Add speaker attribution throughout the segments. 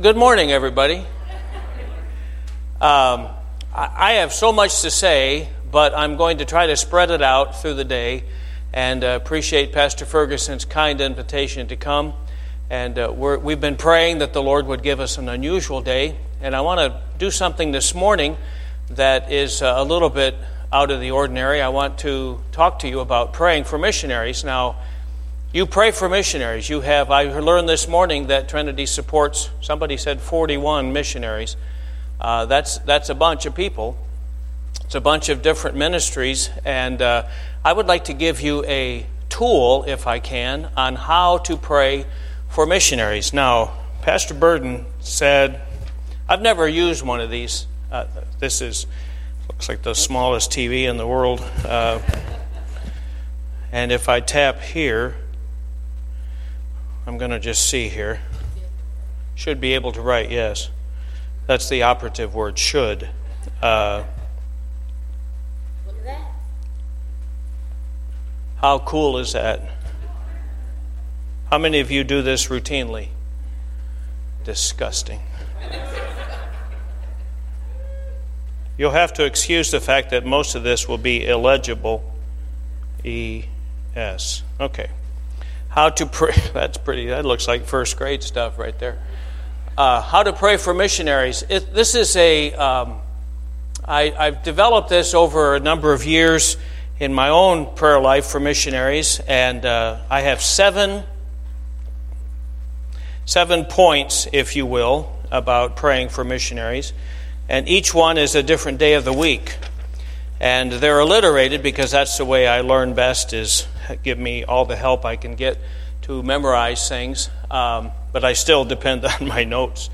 Speaker 1: Good morning, everybody. Um, I have so much to say, but I'm going to try to spread it out through the day and uh, appreciate Pastor Ferguson's kind invitation to come. And uh, we have been praying that the Lord would give us an unusual day. And I want to do something this morning that is uh, a little bit out of the ordinary. I want to talk to you about praying for missionaries. Now, you pray for missionaries. You have, I learned this morning that Trinity supports, somebody said 41 missionaries. Uh, that's, that's a bunch of people. It's a bunch of different ministries. And uh, I would like to give you a tool, if I can, on how to pray for missionaries. Now, Pastor Burden said, I've never used one of these. Uh, this is looks like the smallest TV in the world. Uh, and if I tap here, I'm going to just see here. Should be able to write, yes. That's the operative word, should. Uh, how cool is that? How many of you do this routinely? Disgusting. You'll have to excuse the fact that most of this will be illegible. E S. Okay. How to pray. That's pretty, that looks like first grade stuff right there. Uh, how to pray for missionaries. It, this is a. Um, I, I've developed this over a number of years in my own prayer life for missionaries, and uh, I have seven, seven points, if you will, about praying for missionaries, and each one is a different day of the week, and they're alliterated because that's the way I learn best. Is give me all the help I can get to memorize things, um, but I still depend on my notes.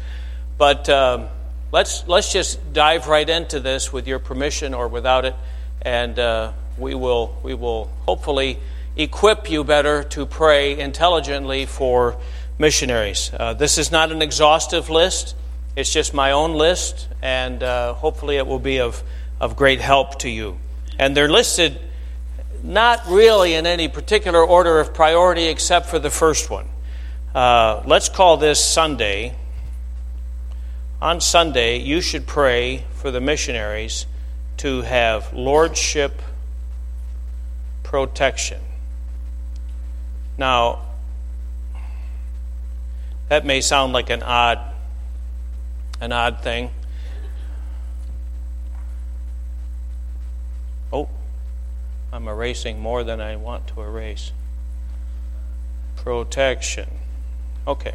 Speaker 1: But um, let's let's just dive right into this with your permission or without it, and uh, we will we will hopefully equip you better to pray intelligently for missionaries. Uh, this is not an exhaustive list; it's just my own list, and uh, hopefully it will be of of great help to you. And they're listed not really in any particular order of priority except for the first one. Uh, let's call this Sunday. On Sunday, you should pray for the missionaries to have lordship protection. Now, that may sound like an odd an odd thing. Oh, I'm erasing more than I want to erase. Protection. Okay.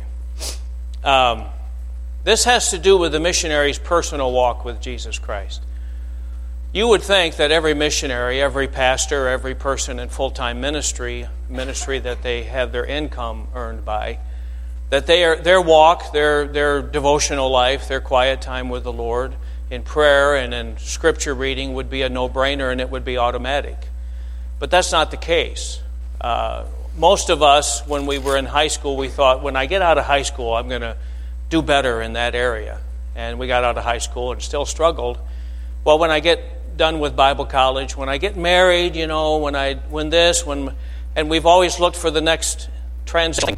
Speaker 1: Um, this has to do with the missionary's personal walk with Jesus Christ. You would think that every missionary, every pastor, every person in full time ministry, ministry that they have their income earned by, that they are, their walk, their, their devotional life, their quiet time with the Lord in prayer and in scripture reading would be a no brainer and it would be automatic. But that's not the case. Uh, most of us, when we were in high school, we thought, when I get out of high school, I'm going to do better in that area. And we got out of high school and still struggled. Well, when I get done with Bible college, when I get married, you know, when I when this, when and we've always looked for the next transition.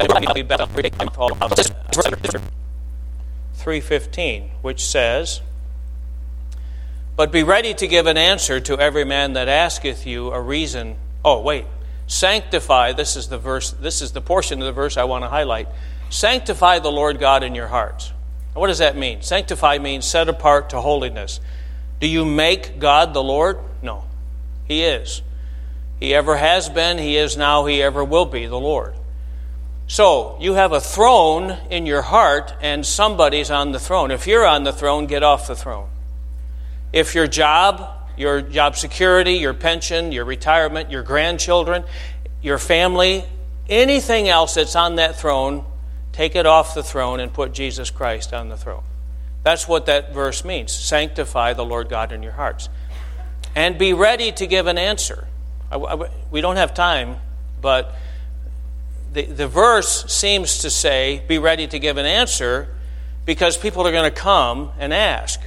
Speaker 1: 315, which says, but be ready to give an answer to every man that asketh you a reason. Oh, wait. Sanctify, this is the verse, this is the portion of the verse I want to highlight. Sanctify the Lord God in your hearts. What does that mean? Sanctify means set apart to holiness. Do you make God the Lord? No. He is. He ever has been, He is now, He ever will be the Lord. So, you have a throne in your heart, and somebody's on the throne. If you're on the throne, get off the throne. If your job, your job security, your pension, your retirement, your grandchildren, your family, anything else that's on that throne, take it off the throne and put Jesus Christ on the throne. That's what that verse means. Sanctify the Lord God in your hearts. And be ready to give an answer. We don't have time, but the, the verse seems to say, be ready to give an answer because people are going to come and ask.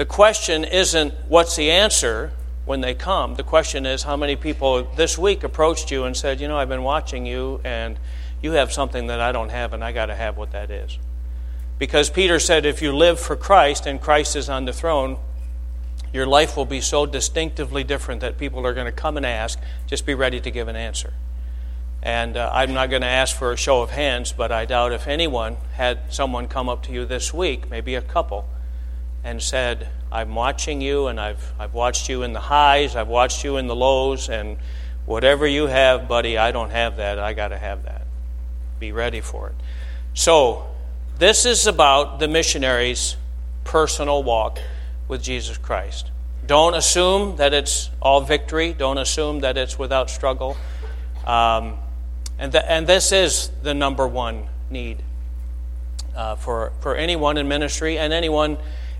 Speaker 1: The question isn't what's the answer when they come. The question is how many people this week approached you and said, You know, I've been watching you and you have something that I don't have and I got to have what that is. Because Peter said, if you live for Christ and Christ is on the throne, your life will be so distinctively different that people are going to come and ask. Just be ready to give an answer. And uh, I'm not going to ask for a show of hands, but I doubt if anyone had someone come up to you this week, maybe a couple, and said, I'm watching you, and I've, I've watched you in the highs, I've watched you in the lows, and whatever you have, buddy, I don't have that. I got to have that. Be ready for it. So, this is about the missionary's personal walk with Jesus Christ. Don't assume that it's all victory, don't assume that it's without struggle. Um, and, and this is the number one need uh, for, for anyone in ministry and anyone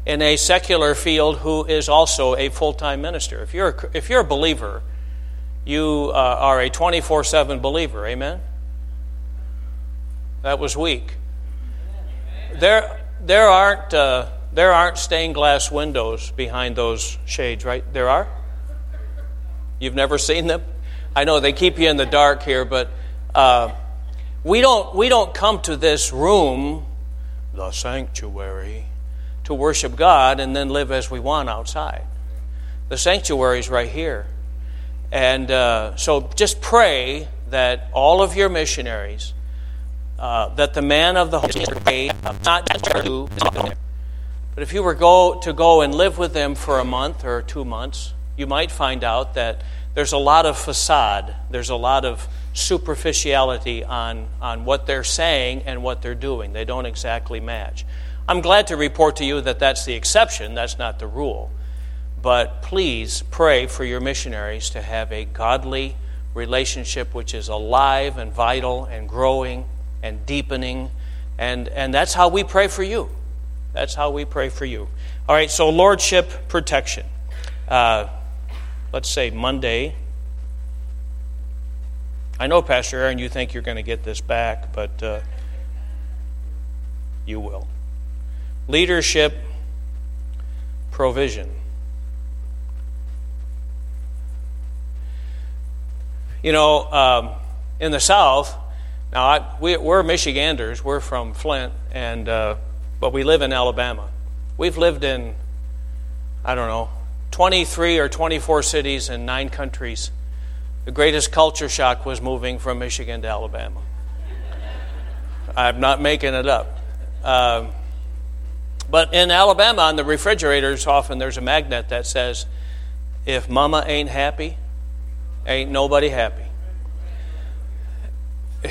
Speaker 1: in a secular field who is also a full time minister. If you're, if you're a believer, you uh, are a 24 7 believer. Amen? That was weak. There, there, aren't, uh, there aren't stained glass windows behind those shades, right? There are? You've never seen them? I know they keep you in the dark here, but uh, we, don't, we don't come to this room, the sanctuary, to worship God and then live as we want outside. The sanctuary is right here. And uh, so just pray that all of your missionaries, uh, that the man of the Holy not do, but if you were go, to go and live with them for a month or two months, you might find out that there's a lot of facade, there's a lot of superficiality on, on what they're saying and what they're doing. They don't exactly match. I'm glad to report to you that that's the exception, that's not the rule. But please pray for your missionaries to have a godly relationship which is alive and vital and growing and deepening. And, and that's how we pray for you. That's how we pray for you. All right, so lordship protection. Uh, let's say Monday, I know, Pastor Aaron, you think you're going to get this back, but uh, you will. Leadership provision. You know, um, in the South, now I, we, are Michiganders. We're from Flint, and uh, but we live in Alabama. We've lived in, I don't know, 23 or 24 cities in nine countries. The greatest culture shock was moving from Michigan to Alabama. I'm not making it up. Um, but in Alabama, on the refrigerators, often there's a magnet that says, if mama ain't happy, ain't nobody happy.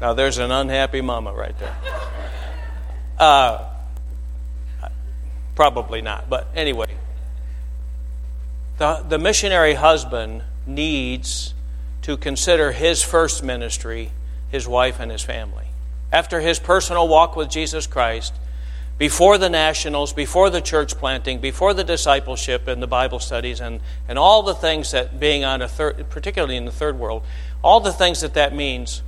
Speaker 1: now, there's an unhappy mama right there. Uh, probably not, but anyway. The, the missionary husband needs to consider his first ministry his wife and his family. After his personal walk with Jesus Christ, before the nationals, before the church planting, before the discipleship and the Bible studies, and, and all the things that being on a third, particularly in the third world, all the things that that means,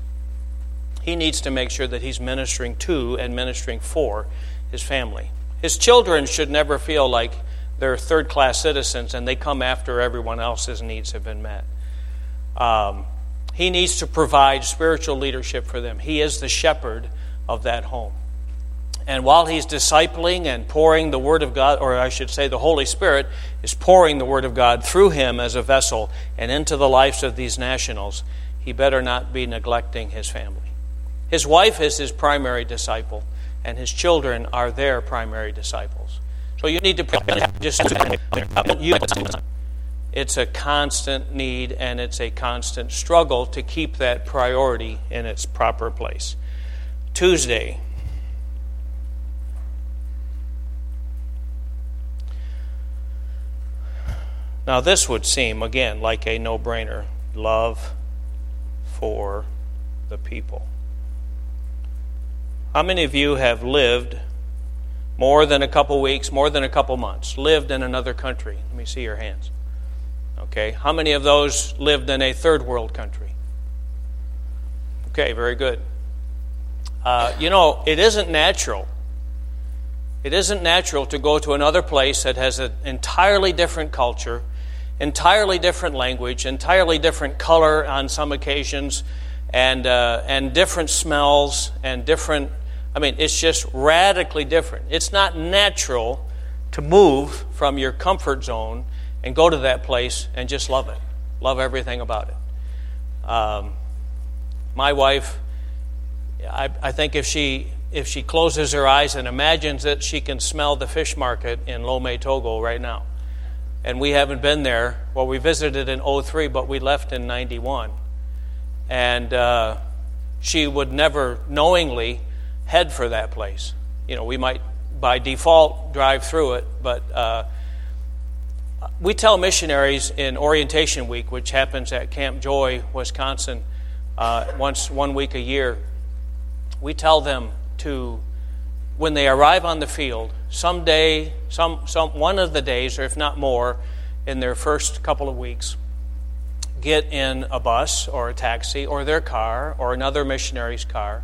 Speaker 1: he needs to make sure that he's ministering to and ministering for his family. His children should never feel like they're third class citizens and they come after everyone else's needs have been met. Um, he needs to provide spiritual leadership for them. He is the shepherd of that home. And while he's discipling and pouring the Word of God, or I should say, the Holy Spirit is pouring the Word of God through him as a vessel and into the lives of these nationals, he better not be neglecting his family. His wife is his primary disciple, and his children are their primary disciples. So you need to just it's a constant need and it's a constant struggle to keep that priority in its proper place. Tuesday. Now, this would seem, again, like a no brainer love for the people. How many of you have lived more than a couple weeks, more than a couple months, lived in another country? Let me see your hands. Okay, how many of those lived in a third world country? Okay, very good. Uh, you know, it isn't natural. It isn't natural to go to another place that has an entirely different culture, entirely different language, entirely different color on some occasions, and, uh, and different smells and different I mean, it's just radically different. It's not natural to move from your comfort zone and go to that place and just love it, love everything about it. Um, my wife, I, I think if she if she closes her eyes and imagines that she can smell the fish market in Lomé, Togo right now. And we haven't been there. Well, we visited in 03, but we left in 91. And uh, she would never knowingly head for that place. You know, we might by default drive through it, but uh, we tell missionaries in orientation week, which happens at Camp Joy, Wisconsin, uh, once one week a year. We tell them to, when they arrive on the field, someday, some, some one of the days, or if not more, in their first couple of weeks, get in a bus or a taxi or their car or another missionary's car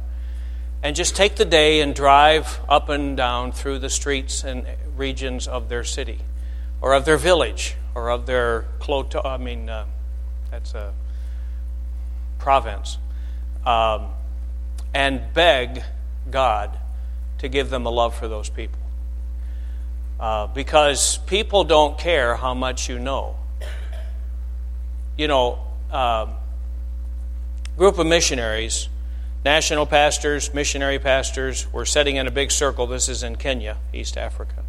Speaker 1: and just take the day and drive up and down through the streets and regions of their city or of their village or of their cloto I mean uh, that's a province um, and beg God to give them a love for those people. Uh, because people don't care how much you know. You know uh, group of missionaries national pastors, missionary pastors were sitting in a big circle. This is in Kenya, East Africa,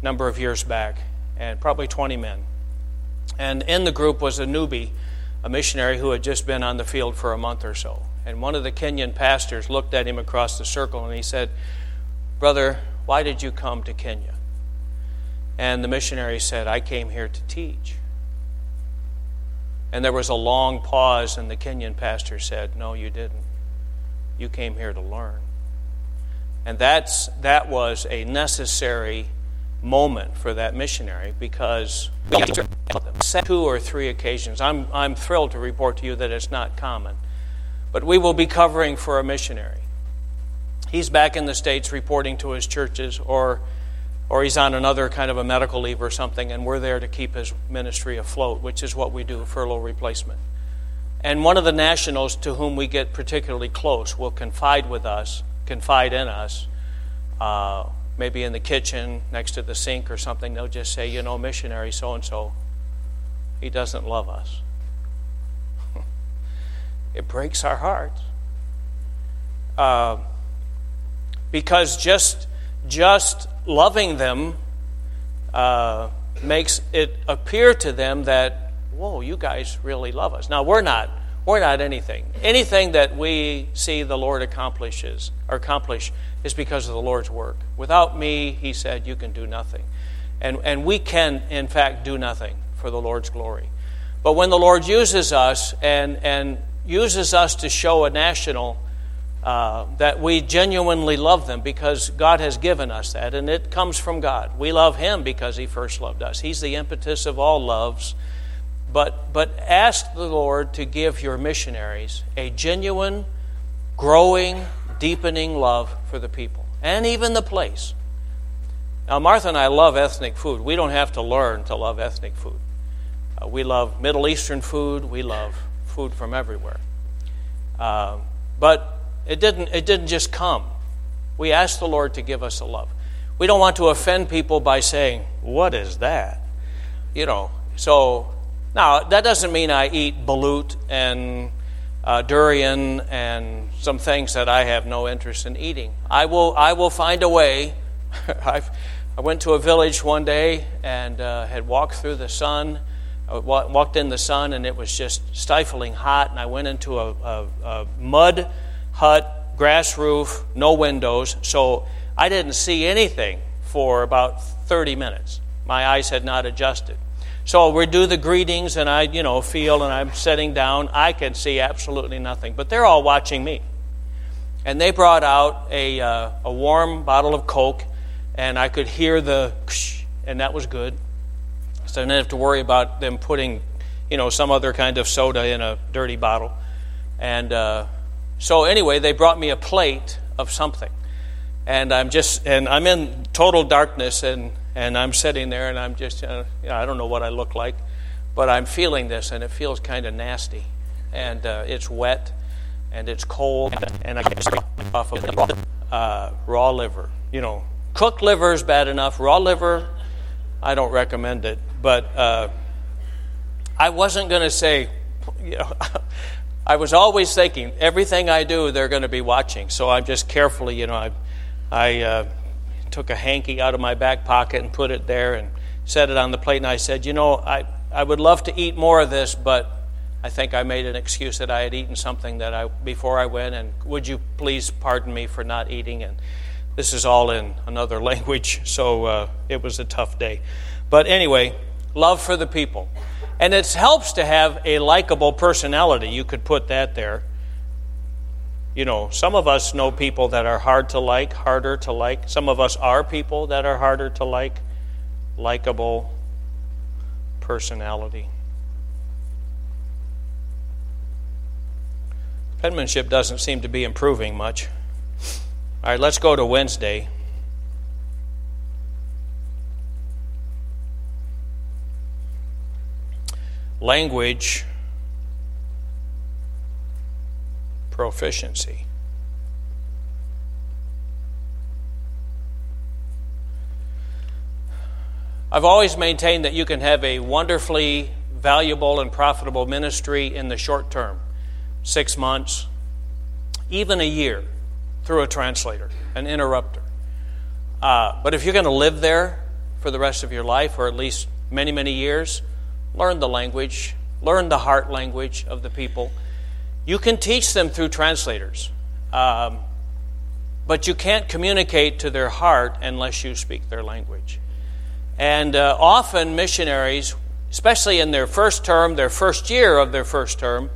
Speaker 1: a number of years back, and probably 20 men. And in the group was a newbie, a missionary who had just been on the field for a month or so. And one of the Kenyan pastors looked at him across the circle and he said, Brother, why did you come to Kenya? And the missionary said, I came here to teach. And there was a long pause, and the Kenyan pastor said, No, you didn't. You came here to learn. And that's, that was a necessary moment for that missionary because two or three occasions. I'm, I'm thrilled to report to you that it's not common. But we will be covering for a missionary. He's back in the States reporting to his churches, or, or he's on another kind of a medical leave or something, and we're there to keep his ministry afloat, which is what we do furlough replacement. And one of the nationals to whom we get particularly close will confide with us, confide in us, uh, maybe in the kitchen next to the sink or something. They'll just say, you know, missionary so and so, he doesn't love us. it breaks our hearts. Uh, because just just loving them uh, makes it appear to them that whoa, you guys really love us. Now, we're not. We're not anything. Anything that we see the Lord accomplishes or accomplish is because of the Lord's work. Without me, he said, you can do nothing. And, and we can, in fact, do nothing for the Lord's glory. But when the Lord uses us and, and uses us to show a national uh, that we genuinely love them because God has given us that, and it comes from God. We love Him because He first loved us. He's the impetus of all loves but, but ask the Lord to give your missionaries a genuine, growing, deepening love for the people and even the place. Now, Martha and I love ethnic food. We don't have to learn to love ethnic food. Uh, we love Middle Eastern food. We love food from everywhere. Uh, but it didn't, it didn't just come. We asked the Lord to give us a love. We don't want to offend people by saying, What is that? You know, so now, that doesn't mean I eat balut and uh, durian and some things that I have no interest in eating. I will, I will find a way. i went to a village one day and uh, had walked through the sun. I walked in the sun and it was just stifling hot. And I went into a, a, a mud hut, grass roof, no windows. So I didn't see anything for about 30 minutes. My eyes had not adjusted. So we do the greetings, and I, you know, feel, and I'm sitting down. I can see absolutely nothing, but they're all watching me. And they brought out a, uh, a warm bottle of Coke, and I could hear the, and that was good. So I didn't have to worry about them putting, you know, some other kind of soda in a dirty bottle. And uh, so anyway, they brought me a plate of something, and I'm just, and I'm in total darkness, and and I'm sitting there and I'm just, uh, you know, I don't know what I look like, but I'm feeling this and it feels kind of nasty. And uh, it's wet and it's cold, and I get off of uh, raw liver. You know, cooked liver is bad enough. Raw liver, I don't recommend it. But uh, I wasn't going to say, you know, I was always thinking everything I do, they're going to be watching. So I'm just carefully, you know, I, I uh, took a hanky out of my back pocket and put it there and set it on the plate. And I said, you know, I, I would love to eat more of this, but I think I made an excuse that I had eaten something that I before I went, and would you please pardon me for not eating? And this is all in another language, so uh, it was a tough day. But anyway, love for the people. And it helps to have a likable personality. You could put that there. You know, some of us know people that are hard to like, harder to like. Some of us are people that are harder to like. Likable personality. Penmanship doesn't seem to be improving much. All right, let's go to Wednesday. language proficiency. I've always maintained that you can have a wonderfully valuable and profitable ministry in the short term six months, even a year through a translator, an interrupter. Uh, but if you're going to live there for the rest of your life, or at least many, many years, learn the language, learn the heart language of the people. You can teach them through translators, um, but you can't communicate to their heart unless you speak their language. And uh, often, missionaries, especially in their first term, their first year of their first term,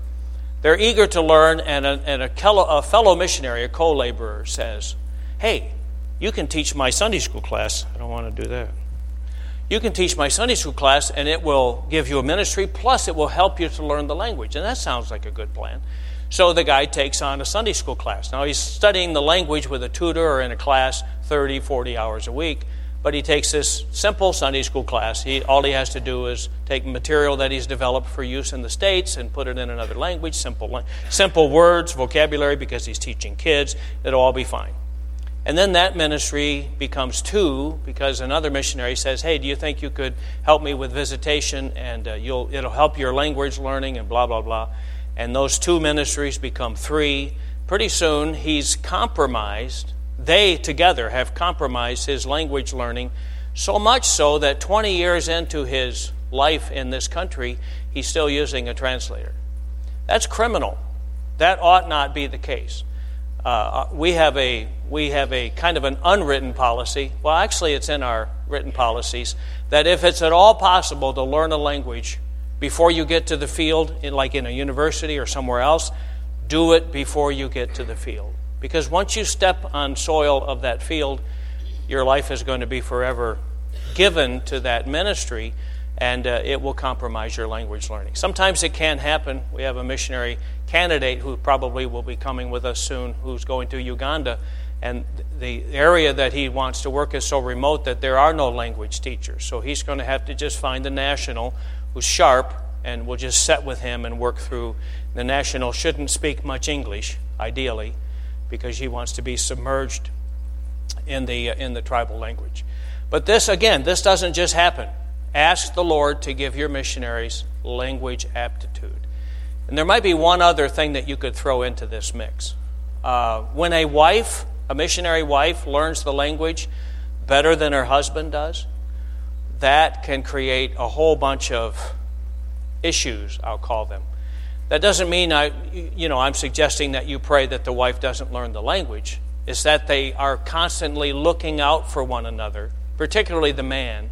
Speaker 1: they're eager to learn, and a, and a, a fellow missionary, a co laborer, says, Hey, you can teach my Sunday school class. I don't want to do that. You can teach my Sunday school class, and it will give you a ministry, plus it will help you to learn the language. And that sounds like a good plan. So the guy takes on a Sunday school class. Now he's studying the language with a tutor or in a class 30, 40 hours a week, but he takes this simple Sunday school class. He, all he has to do is take material that he's developed for use in the States and put it in another language, simple, simple words, vocabulary, because he's teaching kids. It'll all be fine. And then that ministry becomes two because another missionary says, Hey, do you think you could help me with visitation and uh, it'll help your language learning and blah, blah, blah. And those two ministries become three. Pretty soon he's compromised. They together have compromised his language learning so much so that 20 years into his life in this country, he's still using a translator. That's criminal. That ought not be the case. Uh, we have a we have a kind of an unwritten policy. Well, actually, it's in our written policies that if it's at all possible to learn a language before you get to the field, in, like in a university or somewhere else, do it before you get to the field. Because once you step on soil of that field, your life is going to be forever given to that ministry and uh, it will compromise your language learning. Sometimes it can happen. We have a missionary candidate who probably will be coming with us soon who's going to Uganda, and the area that he wants to work is so remote that there are no language teachers. So he's going to have to just find a national who's sharp, and we'll just set with him and work through. The national shouldn't speak much English, ideally, because he wants to be submerged in the, uh, in the tribal language. But this, again, this doesn't just happen. Ask the Lord to give your missionaries language aptitude. And there might be one other thing that you could throw into this mix. Uh, when a wife, a missionary wife, learns the language better than her husband does, that can create a whole bunch of issues, I'll call them. That doesn't mean I, you know, I'm suggesting that you pray that the wife doesn't learn the language. It's that they are constantly looking out for one another, particularly the man,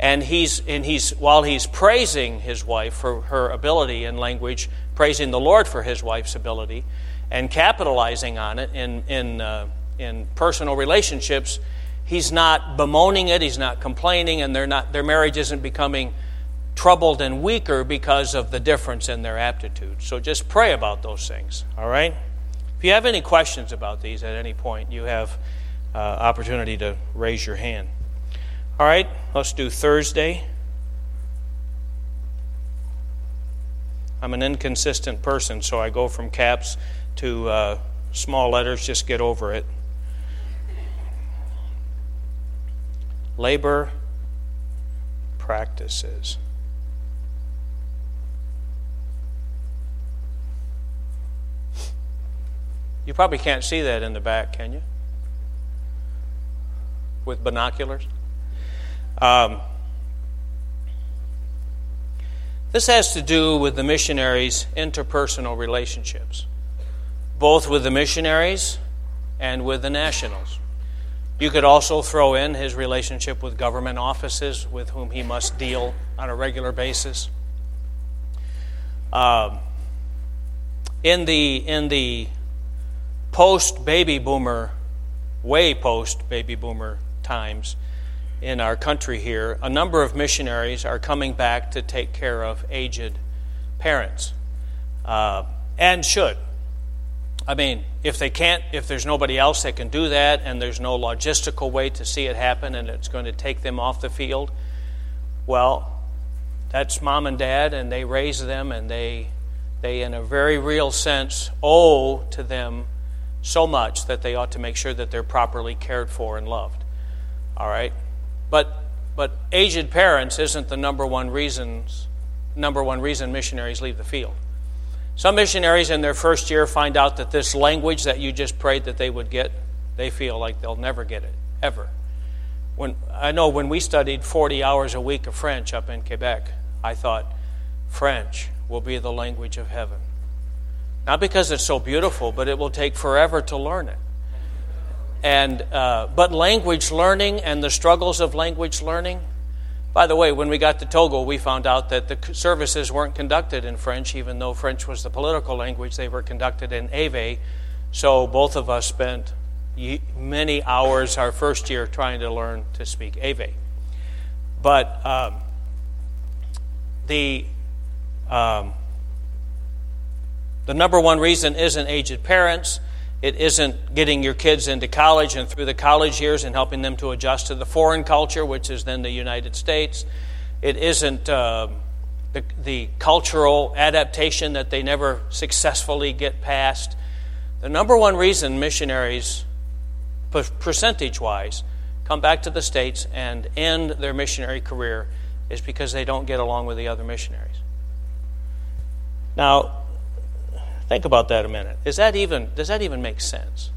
Speaker 1: and he's and he's while he's praising his wife for her ability in language, praising the Lord for his wife's ability, and capitalizing on it in in uh, in personal relationships. He's not bemoaning it. He's not complaining, and they're not their marriage isn't becoming troubled and weaker because of the difference in their aptitude. So just pray about those things. All right. If you have any questions about these at any point, you have uh, opportunity to raise your hand. All right, let's do Thursday. I'm an inconsistent person, so I go from caps to uh, small letters, just get over it. Labor practices. You probably can't see that in the back, can you? With binoculars? Um, this has to do with the missionaries' interpersonal relationships, both with the missionaries and with the nationals. You could also throw in his relationship with government offices with whom he must deal on a regular basis. Um, in the in the post baby boomer, way post baby boomer times in our country here, a number of missionaries are coming back to take care of aged parents, uh, and should. I mean, if they can't, if there's nobody else that can do that, and there's no logistical way to see it happen, and it's going to take them off the field, well, that's mom and dad, and they raise them, and they, they in a very real sense, owe to them so much that they ought to make sure that they're properly cared for and loved. All right? But but aged parents isn't the number one reasons number one reason missionaries leave the field. Some missionaries in their first year find out that this language that you just prayed that they would get, they feel like they'll never get it ever. When I know when we studied 40 hours a week of French up in Quebec, I thought French will be the language of heaven. Not because it's so beautiful, but it will take forever to learn it. And, uh, but language learning and the struggles of language learning. By the way, when we got to Togo, we found out that the services weren't conducted in French, even though French was the political language. They were conducted in Ewe. So both of us spent many hours our first year trying to learn to speak Ewe. But um, the um, the number one reason isn't aged parents. It isn't getting your kids into college and through the college years and helping them to adjust to the foreign culture, which is then the United States. It isn't uh, the, the cultural adaptation that they never successfully get past. The number one reason missionaries, percentage wise, come back to the States and end their missionary career is because they don't get along with the other missionaries. Now, Think about that a minute. Is that even, does that even make sense?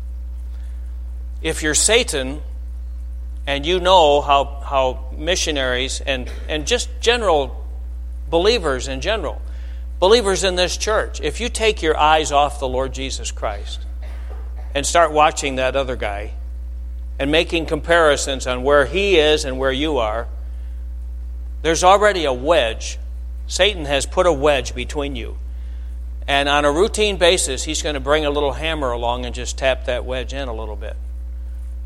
Speaker 1: If you're Satan and you know how, how missionaries and, and just general believers in general, believers in this church, if you take your eyes off the Lord Jesus Christ and start watching that other guy and making comparisons on where he is and where you are, there's already a wedge. Satan has put a wedge between you. And on a routine basis, he's going to bring a little hammer along and just tap that wedge in a little bit.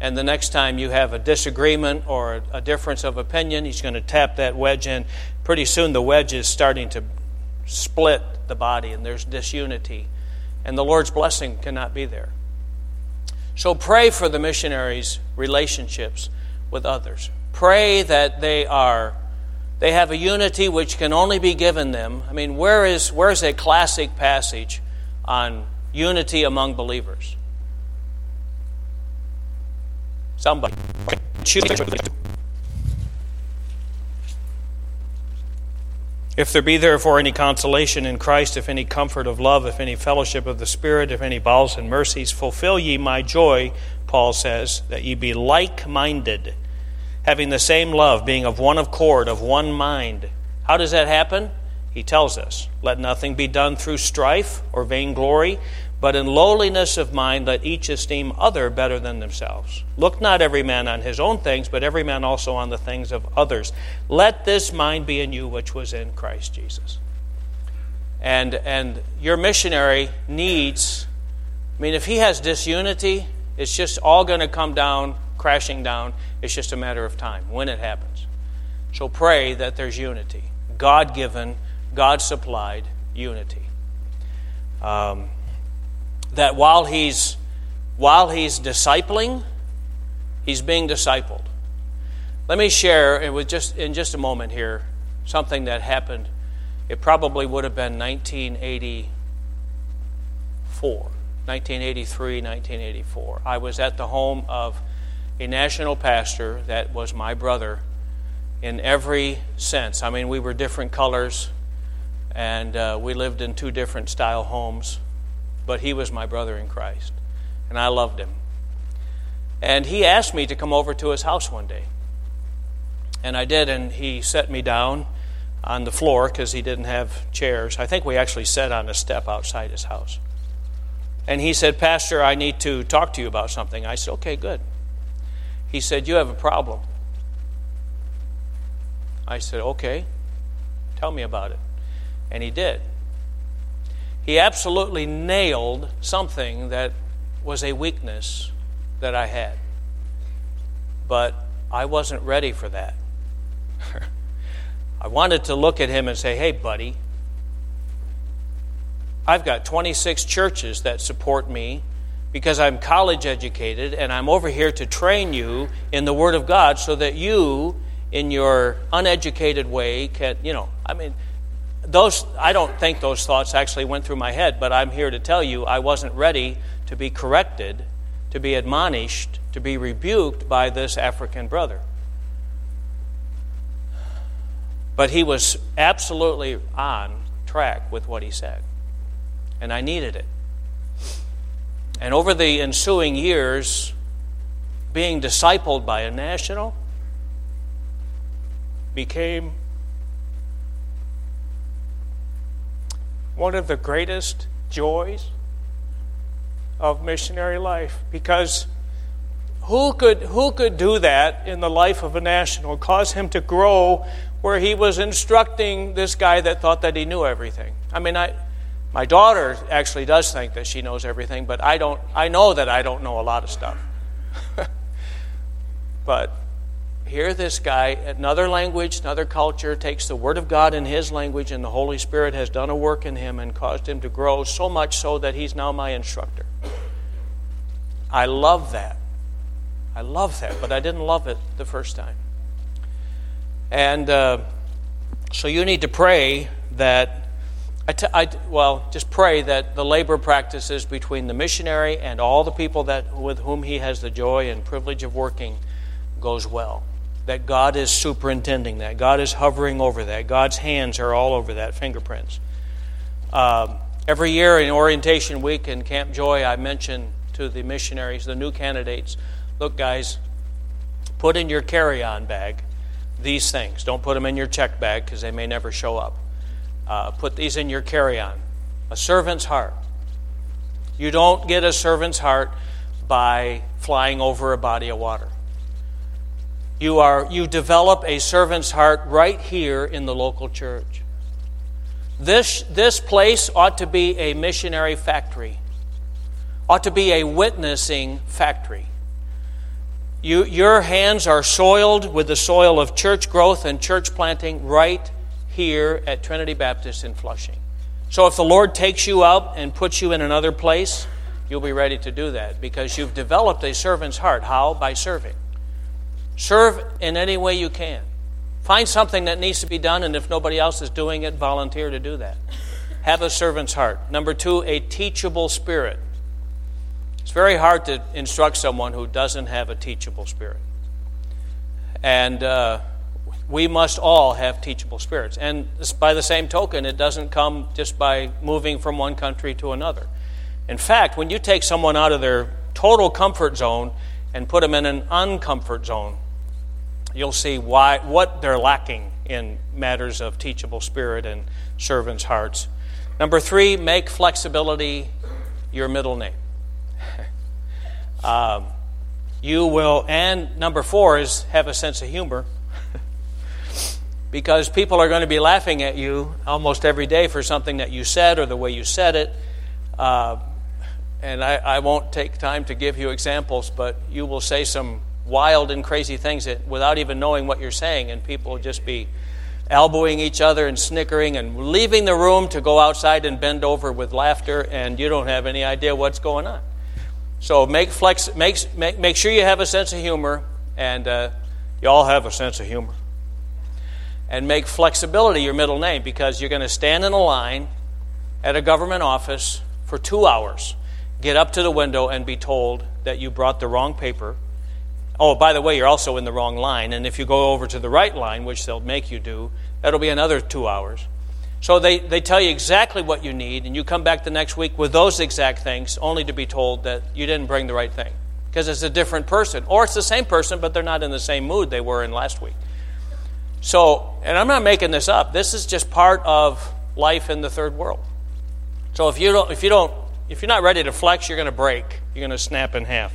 Speaker 1: And the next time you have a disagreement or a difference of opinion, he's going to tap that wedge in. Pretty soon, the wedge is starting to split the body, and there's disunity. And the Lord's blessing cannot be there. So pray for the missionaries' relationships with others. Pray that they are they have a unity which can only be given them. I mean, where is, where is a classic passage on unity among believers? Somebody. If there be therefore any consolation in Christ, if any comfort of love, if any fellowship of the Spirit, if any bowels and mercies, fulfill ye my joy, Paul says, that ye be like minded having the same love, being of one accord, of one mind. How does that happen? He tells us, Let nothing be done through strife or vainglory, but in lowliness of mind let each esteem other better than themselves. Look not every man on his own things, but every man also on the things of others. Let this mind be in you which was in Christ Jesus. And and your missionary needs I mean if he has disunity, it's just all going to come down crashing down. It's just a matter of time when it happens. So pray that there's unity God given, God supplied unity. Um, that while he's, while he's discipling, he's being discipled. Let me share it was just in just a moment here something that happened. It probably would have been 1984. 1983, 1984. I was at the home of a national pastor that was my brother in every sense. I mean, we were different colors, and uh, we lived in two different style homes, but he was my brother in Christ, and I loved him. And he asked me to come over to his house one day. And I did, and he set me down on the floor because he didn't have chairs. I think we actually sat on a step outside his house. And he said, Pastor, I need to talk to you about something. I said, Okay, good. He said, You have a problem. I said, Okay, tell me about it. And he did. He absolutely nailed something that was a weakness that I had. But I wasn't ready for that. I wanted to look at him and say, hey, buddy, I've got 26 churches that support me because I'm college educated and I'm over here to train you in the Word of God so that you, in your uneducated way, can, you know, I mean, those, I don't think those thoughts actually went through my head, but I'm here to tell you I wasn't ready to be corrected, to be admonished, to be rebuked by this African brother. But he was absolutely on track with what he said. And I needed it. And over the ensuing years, being discipled by a national became one of the greatest joys of missionary life because who could, who could do that in the life of a national, cause him to grow where he was instructing this guy that thought that he knew everything. I mean, I, my daughter actually does think that she knows everything, but I don't. I know that I don't know a lot of stuff. but here, this guy, another language, another culture, takes the Word of God in his language, and the Holy Spirit has done a work in him and caused him to grow so much so that he's now my instructor. I love that. I love that, but I didn't love it the first time. And uh, so you need to pray that, I t- I, well, just pray that the labor practices between the missionary and all the people that, with whom he has the joy and privilege of working goes well. That God is superintending that. God is hovering over that. God's hands are all over that, fingerprints. Um, every year in Orientation Week in Camp Joy, I mention to the missionaries, the new candidates, look, guys, put in your carry on bag these things. Don't put them in your check bag because they may never show up. Uh, put these in your carry on. A servant's heart. You don't get a servant's heart by flying over a body of water. You, are, you develop a servant's heart right here in the local church. This, this place ought to be a missionary factory, ought to be a witnessing factory. You, your hands are soiled with the soil of church growth and church planting right here at Trinity Baptist in Flushing. So if the Lord takes you out and puts you in another place, you'll be ready to do that because you've developed a servant's heart. How? By serving. Serve in any way you can. Find something that needs to be done, and if nobody else is doing it, volunteer to do that. Have a servant's heart. Number two, a teachable spirit. It's very hard to instruct someone who doesn't have a teachable spirit. And uh, we must all have teachable spirits. And by the same token, it doesn't come just by moving from one country to another. In fact, when you take someone out of their total comfort zone and put them in an uncomfort zone, you'll see why what they're lacking in matters of teachable spirit and servants' hearts. Number three, make flexibility your middle name. Um, you will, and number four is have a sense of humor. Because people are going to be laughing at you almost every day for something that you said or the way you said it. Uh, and I, I, won't take time to give you examples, but you will say some wild and crazy things that, without even knowing what you're saying, and people will just be elbowing each other and snickering and leaving the room to go outside and bend over with laughter, and you don't have any idea what's going on. So make, flex, make, make, make sure you have a sense of humor, and uh, you all have a sense of humor. And make flexibility your middle name because you're going to stand in a line at a government office for two hours. get up to the window and be told that you brought the wrong paper. Oh, by the way, you're also in the wrong line. And if you go over to the right line, which they'll make you do, that'll be another two hours. So they, they tell you exactly what you need, and you come back the next week with those exact things, only to be told that you didn't bring the right thing. Because it's a different person. Or it's the same person, but they're not in the same mood they were in last week. So, and I'm not making this up. This is just part of life in the third world. So if you don't, if you don't, if you're not ready to flex, you're going to break. You're going to snap in half.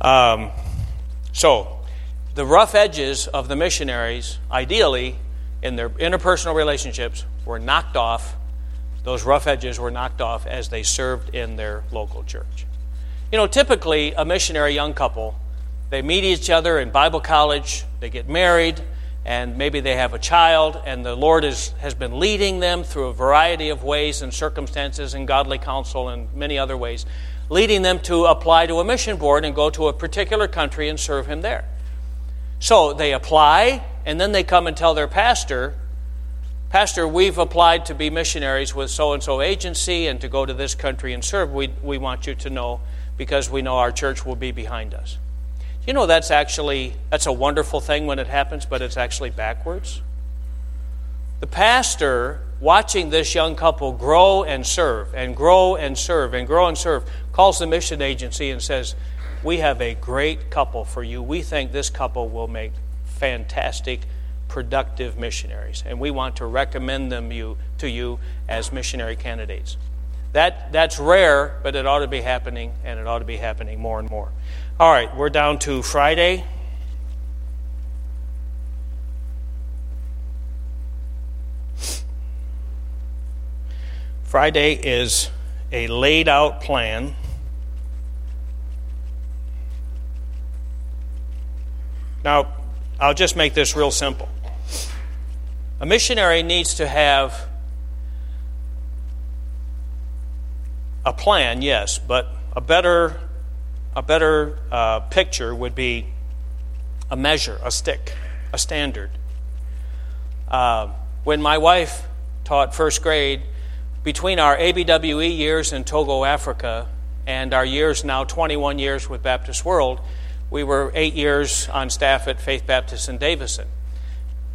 Speaker 1: Um, so, the rough edges of the missionaries, ideally, in their interpersonal relationships, were knocked off. Those rough edges were knocked off as they served in their local church. You know, typically, a missionary young couple, they meet each other in Bible college, they get married, and maybe they have a child, and the Lord is, has been leading them through a variety of ways and circumstances and godly counsel and many other ways, leading them to apply to a mission board and go to a particular country and serve Him there. So they apply, and then they come and tell their pastor, Pastor, we've applied to be missionaries with so and so agency and to go to this country and serve. We, we want you to know because we know our church will be behind us. You know that's actually that's a wonderful thing when it happens, but it's actually backwards. The pastor watching this young couple grow and serve and grow and serve and grow and serve calls the mission agency and says, "We have a great couple for you. We think this couple will make fantastic productive missionaries and we want to recommend them you to you as missionary candidates." That that's rare, but it ought to be happening and it ought to be happening more and more. All right, we're down to Friday. Friday is a laid out plan. Now, I'll just make this real simple. A missionary needs to have a plan, yes, but a better a better uh, picture would be a measure, a stick, a standard. Uh, when my wife taught first grade, between our ABWE years in Togo, Africa, and our years now 21 years with Baptist World, we were eight years on staff at Faith Baptist in Davison.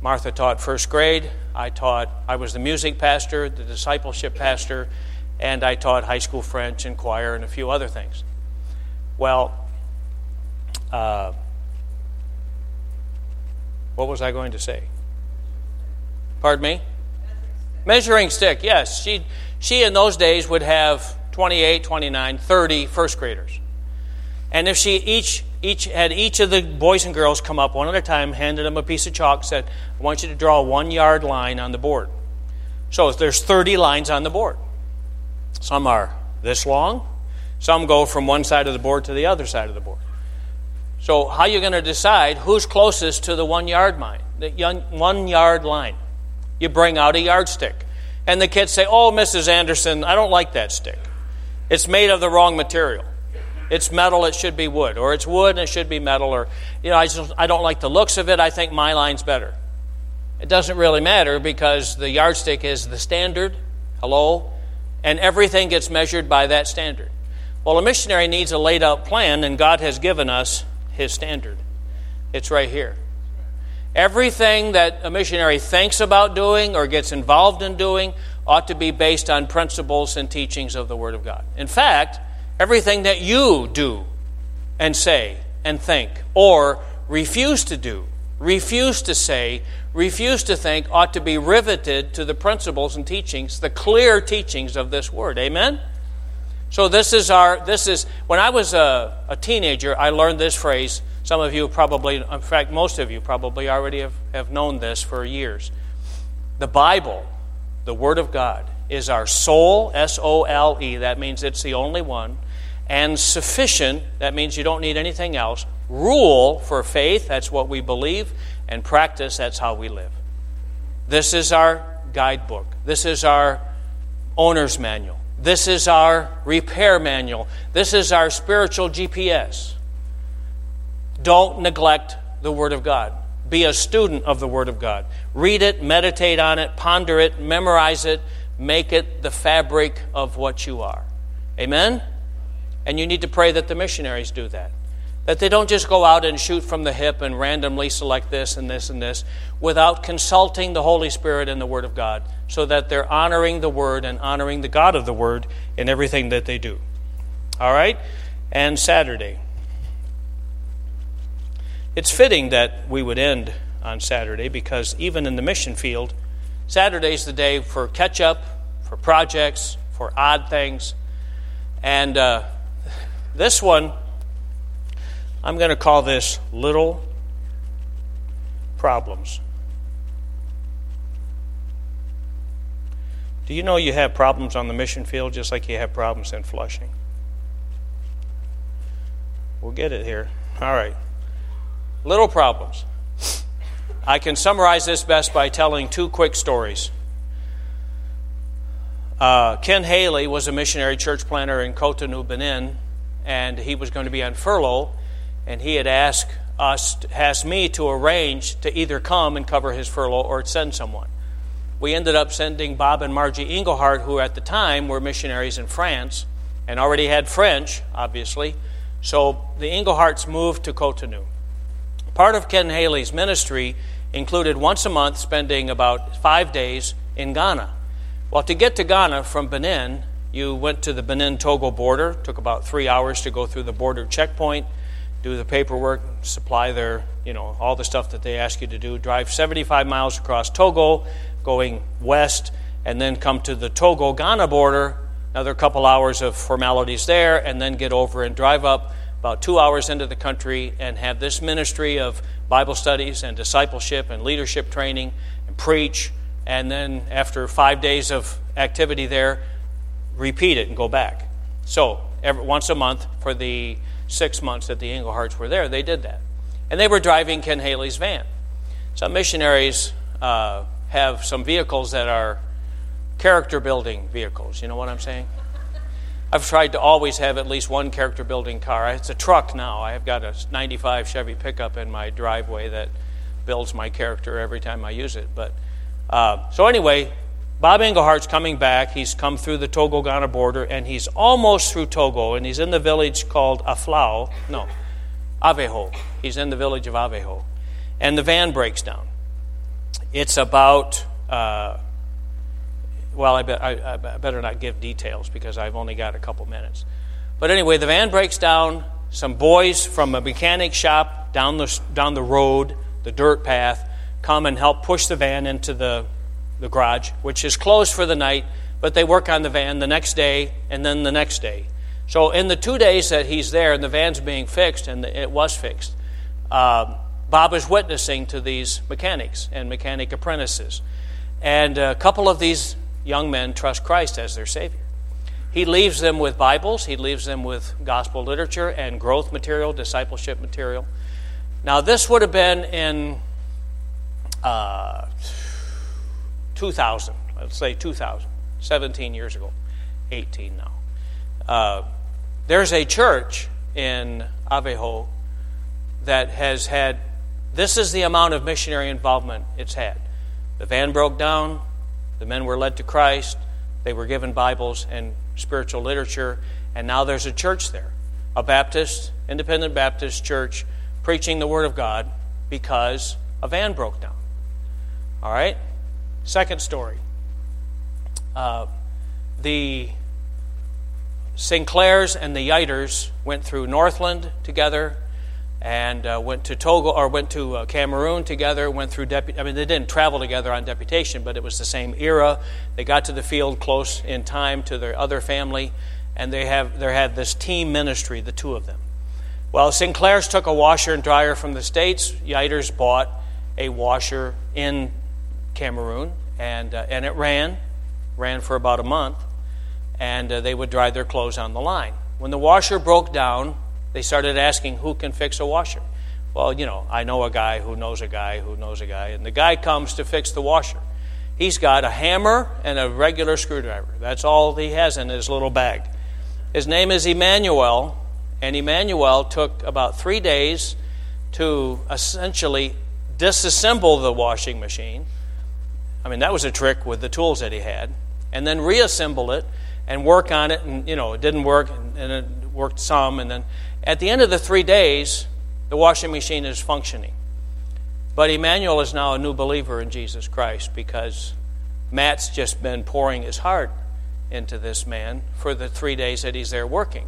Speaker 1: Martha taught first grade. I taught, I was the music pastor, the discipleship pastor, and I taught high school French and choir and a few other things. Well, uh, what was I going to say? Pardon me? Measuring stick, yes. She, she in those days would have 28, 29, 30 first graders. And if she each, each had each of the boys and girls come up one at a time, handed them a piece of chalk, said, I want you to draw a one yard line on the board. So there's 30 lines on the board. Some are this long, some go from one side of the board to the other side of the board. So, how are you going to decide who's closest to the one yard line? The one yard line. You bring out a yardstick. And the kids say, Oh, Mrs. Anderson, I don't like that stick. It's made of the wrong material. It's metal, it should be wood. Or it's wood and it should be metal. Or, you know, I, just, I don't like the looks of it. I think my line's better. It doesn't really matter because the yardstick is the standard. Hello? And everything gets measured by that standard. Well, a missionary needs a laid out plan, and God has given us his standard. It's right here. Everything that a missionary thinks about doing or gets involved in doing ought to be based on principles and teachings of the Word of God. In fact, everything that you do and say and think or refuse to do, refuse to say, refuse to think ought to be riveted to the principles and teachings, the clear teachings of this Word. Amen? So this is our this is when I was a, a, teenager, I learned this phrase. Some of you probably, in fact, most of you probably already have, have known this for years. The Bible, the Word of God, is our sole, S O L E, that means it's the only one, and sufficient, that means you don't need anything else, rule for faith, that's what we believe, and practice, that's how we live. This is our guidebook. This is our owner's manual. This is our repair manual. This is our spiritual GPS. Don't neglect the Word of God. Be a student of the Word of God. Read it, meditate on it, ponder it, memorize it, make it the fabric of what you are. Amen? And you need to pray that the missionaries do that. That they don't just go out and shoot from the hip and randomly select this and this and this without consulting the Holy Spirit and the Word of God, so that they're honoring the Word and honoring the God of the Word in everything that they do. All right? And Saturday. It's fitting that we would end on Saturday because even in the mission field, Saturday's the day for catch up, for projects, for odd things. And uh, this one, I'm going to call this Little Problems. Do you know you have problems on the mission field just like you have problems in Flushing? We'll get it here. All right. Little problems. I can summarize this best by telling two quick stories. Uh, Ken Haley was a missionary church planter in Cotonou, Benin, and he was going to be on furlough, and he had asked us, asked me to arrange to either come and cover his furlough or send someone. We ended up sending Bob and Margie Engelhardt, who at the time were missionaries in France and already had French, obviously. So the Engelhardts moved to Cotonou. Part of Ken Haley's ministry included once a month spending about five days in Ghana. Well, to get to Ghana from Benin, you went to the Benin Togo border, took about three hours to go through the border checkpoint, do the paperwork, supply their, you know, all the stuff that they ask you to do, drive 75 miles across Togo, going west, and then come to the Togo Ghana border, another couple hours of formalities there, and then get over and drive up about two hours into the country and have this ministry of Bible studies and discipleship and leadership training and preach. And then after five days of activity there, repeat it and go back. So, every, once a month for the six months that the Engelhardts were there, they did that. And they were driving Ken Haley's van. Some missionaries uh, have some vehicles that are character building vehicles. You know what I'm saying? I've tried to always have at least one character building car. It's a truck now. I have got a 95 Chevy pickup in my driveway that builds my character every time I use it. But uh, so anyway, Bob Engelhardt's coming back. He's come through the Togo Ghana border and he's almost through Togo and he's in the village called Aflao. No, Aveho. He's in the village of Aveho. And the van breaks down. It's about. Uh, well, I, be, I, I, better not give details because I've only got a couple minutes. But anyway, the van breaks down. Some boys from a mechanic shop down the, down the road, the dirt path, come and help push the van into the, the garage, which is closed for the night, but they work on the van the next day and then the next day. So, in the two days that he's there and the van's being fixed, and it was fixed, uh, Bob is witnessing to these mechanics and mechanic apprentices. And a couple of these young men trust Christ as their Savior. He leaves them with Bibles, he leaves them with gospel literature and growth material, discipleship material. Now, this would have been in uh, 2000, let's say 2000, 17 years ago, 18 now. Uh, there's a church in Avejo that has had, this is the amount of missionary involvement it's had. The van broke down, the men were led to Christ, they were given Bibles and spiritual literature, and now there's a church there, a Baptist, independent Baptist church, preaching the Word of God because a van broke down. All right? Second story. Uh, the Sinclairs and the Yiters went through Northland together and uh, went to Togo or went to uh, Cameroon together. Went through depu- I mean, they didn't travel together on deputation, but it was the same era. They got to the field close in time to their other family, and they have they had this team ministry, the two of them. Well, Sinclair's took a washer and dryer from the states. Yiters bought a washer in Cameroon, and uh, and it ran, ran for about a month, and uh, they would dry their clothes on the line. When the washer broke down, they started asking who can fix a washer. Well, you know, I know a guy who knows a guy who knows a guy, and the guy comes to fix the washer. He's got a hammer and a regular screwdriver. That's all he has in his little bag. His name is Emmanuel, and Emmanuel took about three days to essentially disassemble the washing machine. I mean, that was a trick with the tools that he had. And then reassemble it and work on it, and, you know, it didn't work, and, and it worked some, and then at the end of the three days, the washing machine is functioning. But Emmanuel is now a new believer in Jesus Christ because Matt's just been pouring his heart into this man for the three days that he's there working.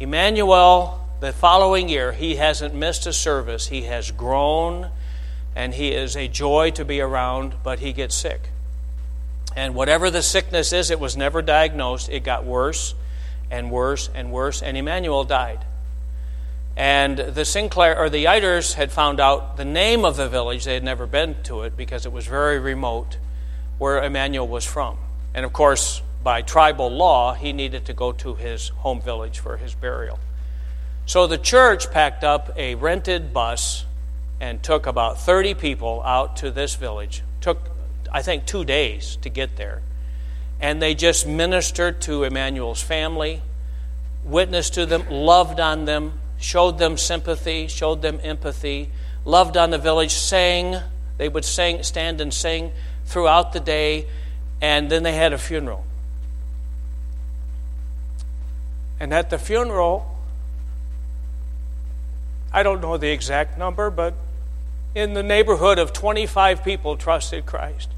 Speaker 1: Emmanuel, the following year, he hasn't missed a service. He has grown and he is a joy to be around, but he gets sick. And whatever the sickness is, it was never diagnosed. It got worse and worse and worse, and Emmanuel died. And the Sinclair or the Yiders had found out the name of the village. They had never been to it because it was very remote where Emmanuel was from. And of course, by tribal law, he needed to go to his home village for his burial. So the church packed up a rented bus and took about 30 people out to this village. Took, I think, two days to get there. And they just ministered to Emmanuel's family, witnessed to them, loved on them, showed them sympathy, showed them empathy, loved on the village, sang. They would sing, stand and sing throughout the day, and then they had a funeral. And at the funeral, I don't know the exact number, but in the neighborhood of 25 people trusted Christ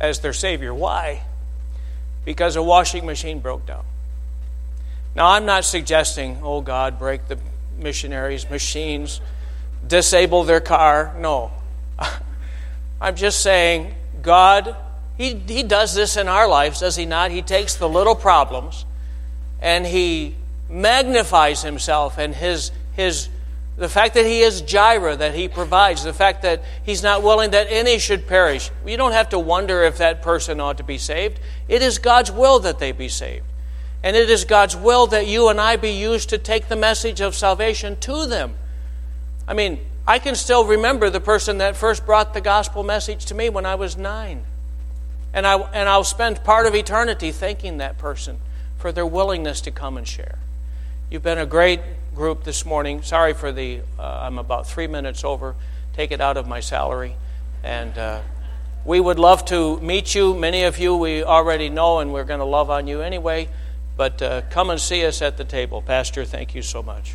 Speaker 1: as their Savior. Why? Because a washing machine broke down. Now, I'm not suggesting, oh God, break the missionaries' machines, disable their car. No. I'm just saying, God, he, he does this in our lives, does He not? He takes the little problems and He magnifies Himself and His, his the fact that He is Jireh, that He provides, the fact that He's not willing that any should perish. You don't have to wonder if that person ought to be saved. It is God's will that they be saved. And it is God's will that you and I be used to take the message of salvation to them. I mean, I can still remember the person that first brought the gospel message to me when I was nine. And, I, and I'll spend part of eternity thanking that person for their willingness to come and share. You've been a great group this morning. Sorry for the, uh, I'm about three minutes over. Take it out of my salary. And uh, we would love to meet you. Many of you we already know, and we're going to love on you anyway. But uh, come and see us at the table. Pastor, thank you so much.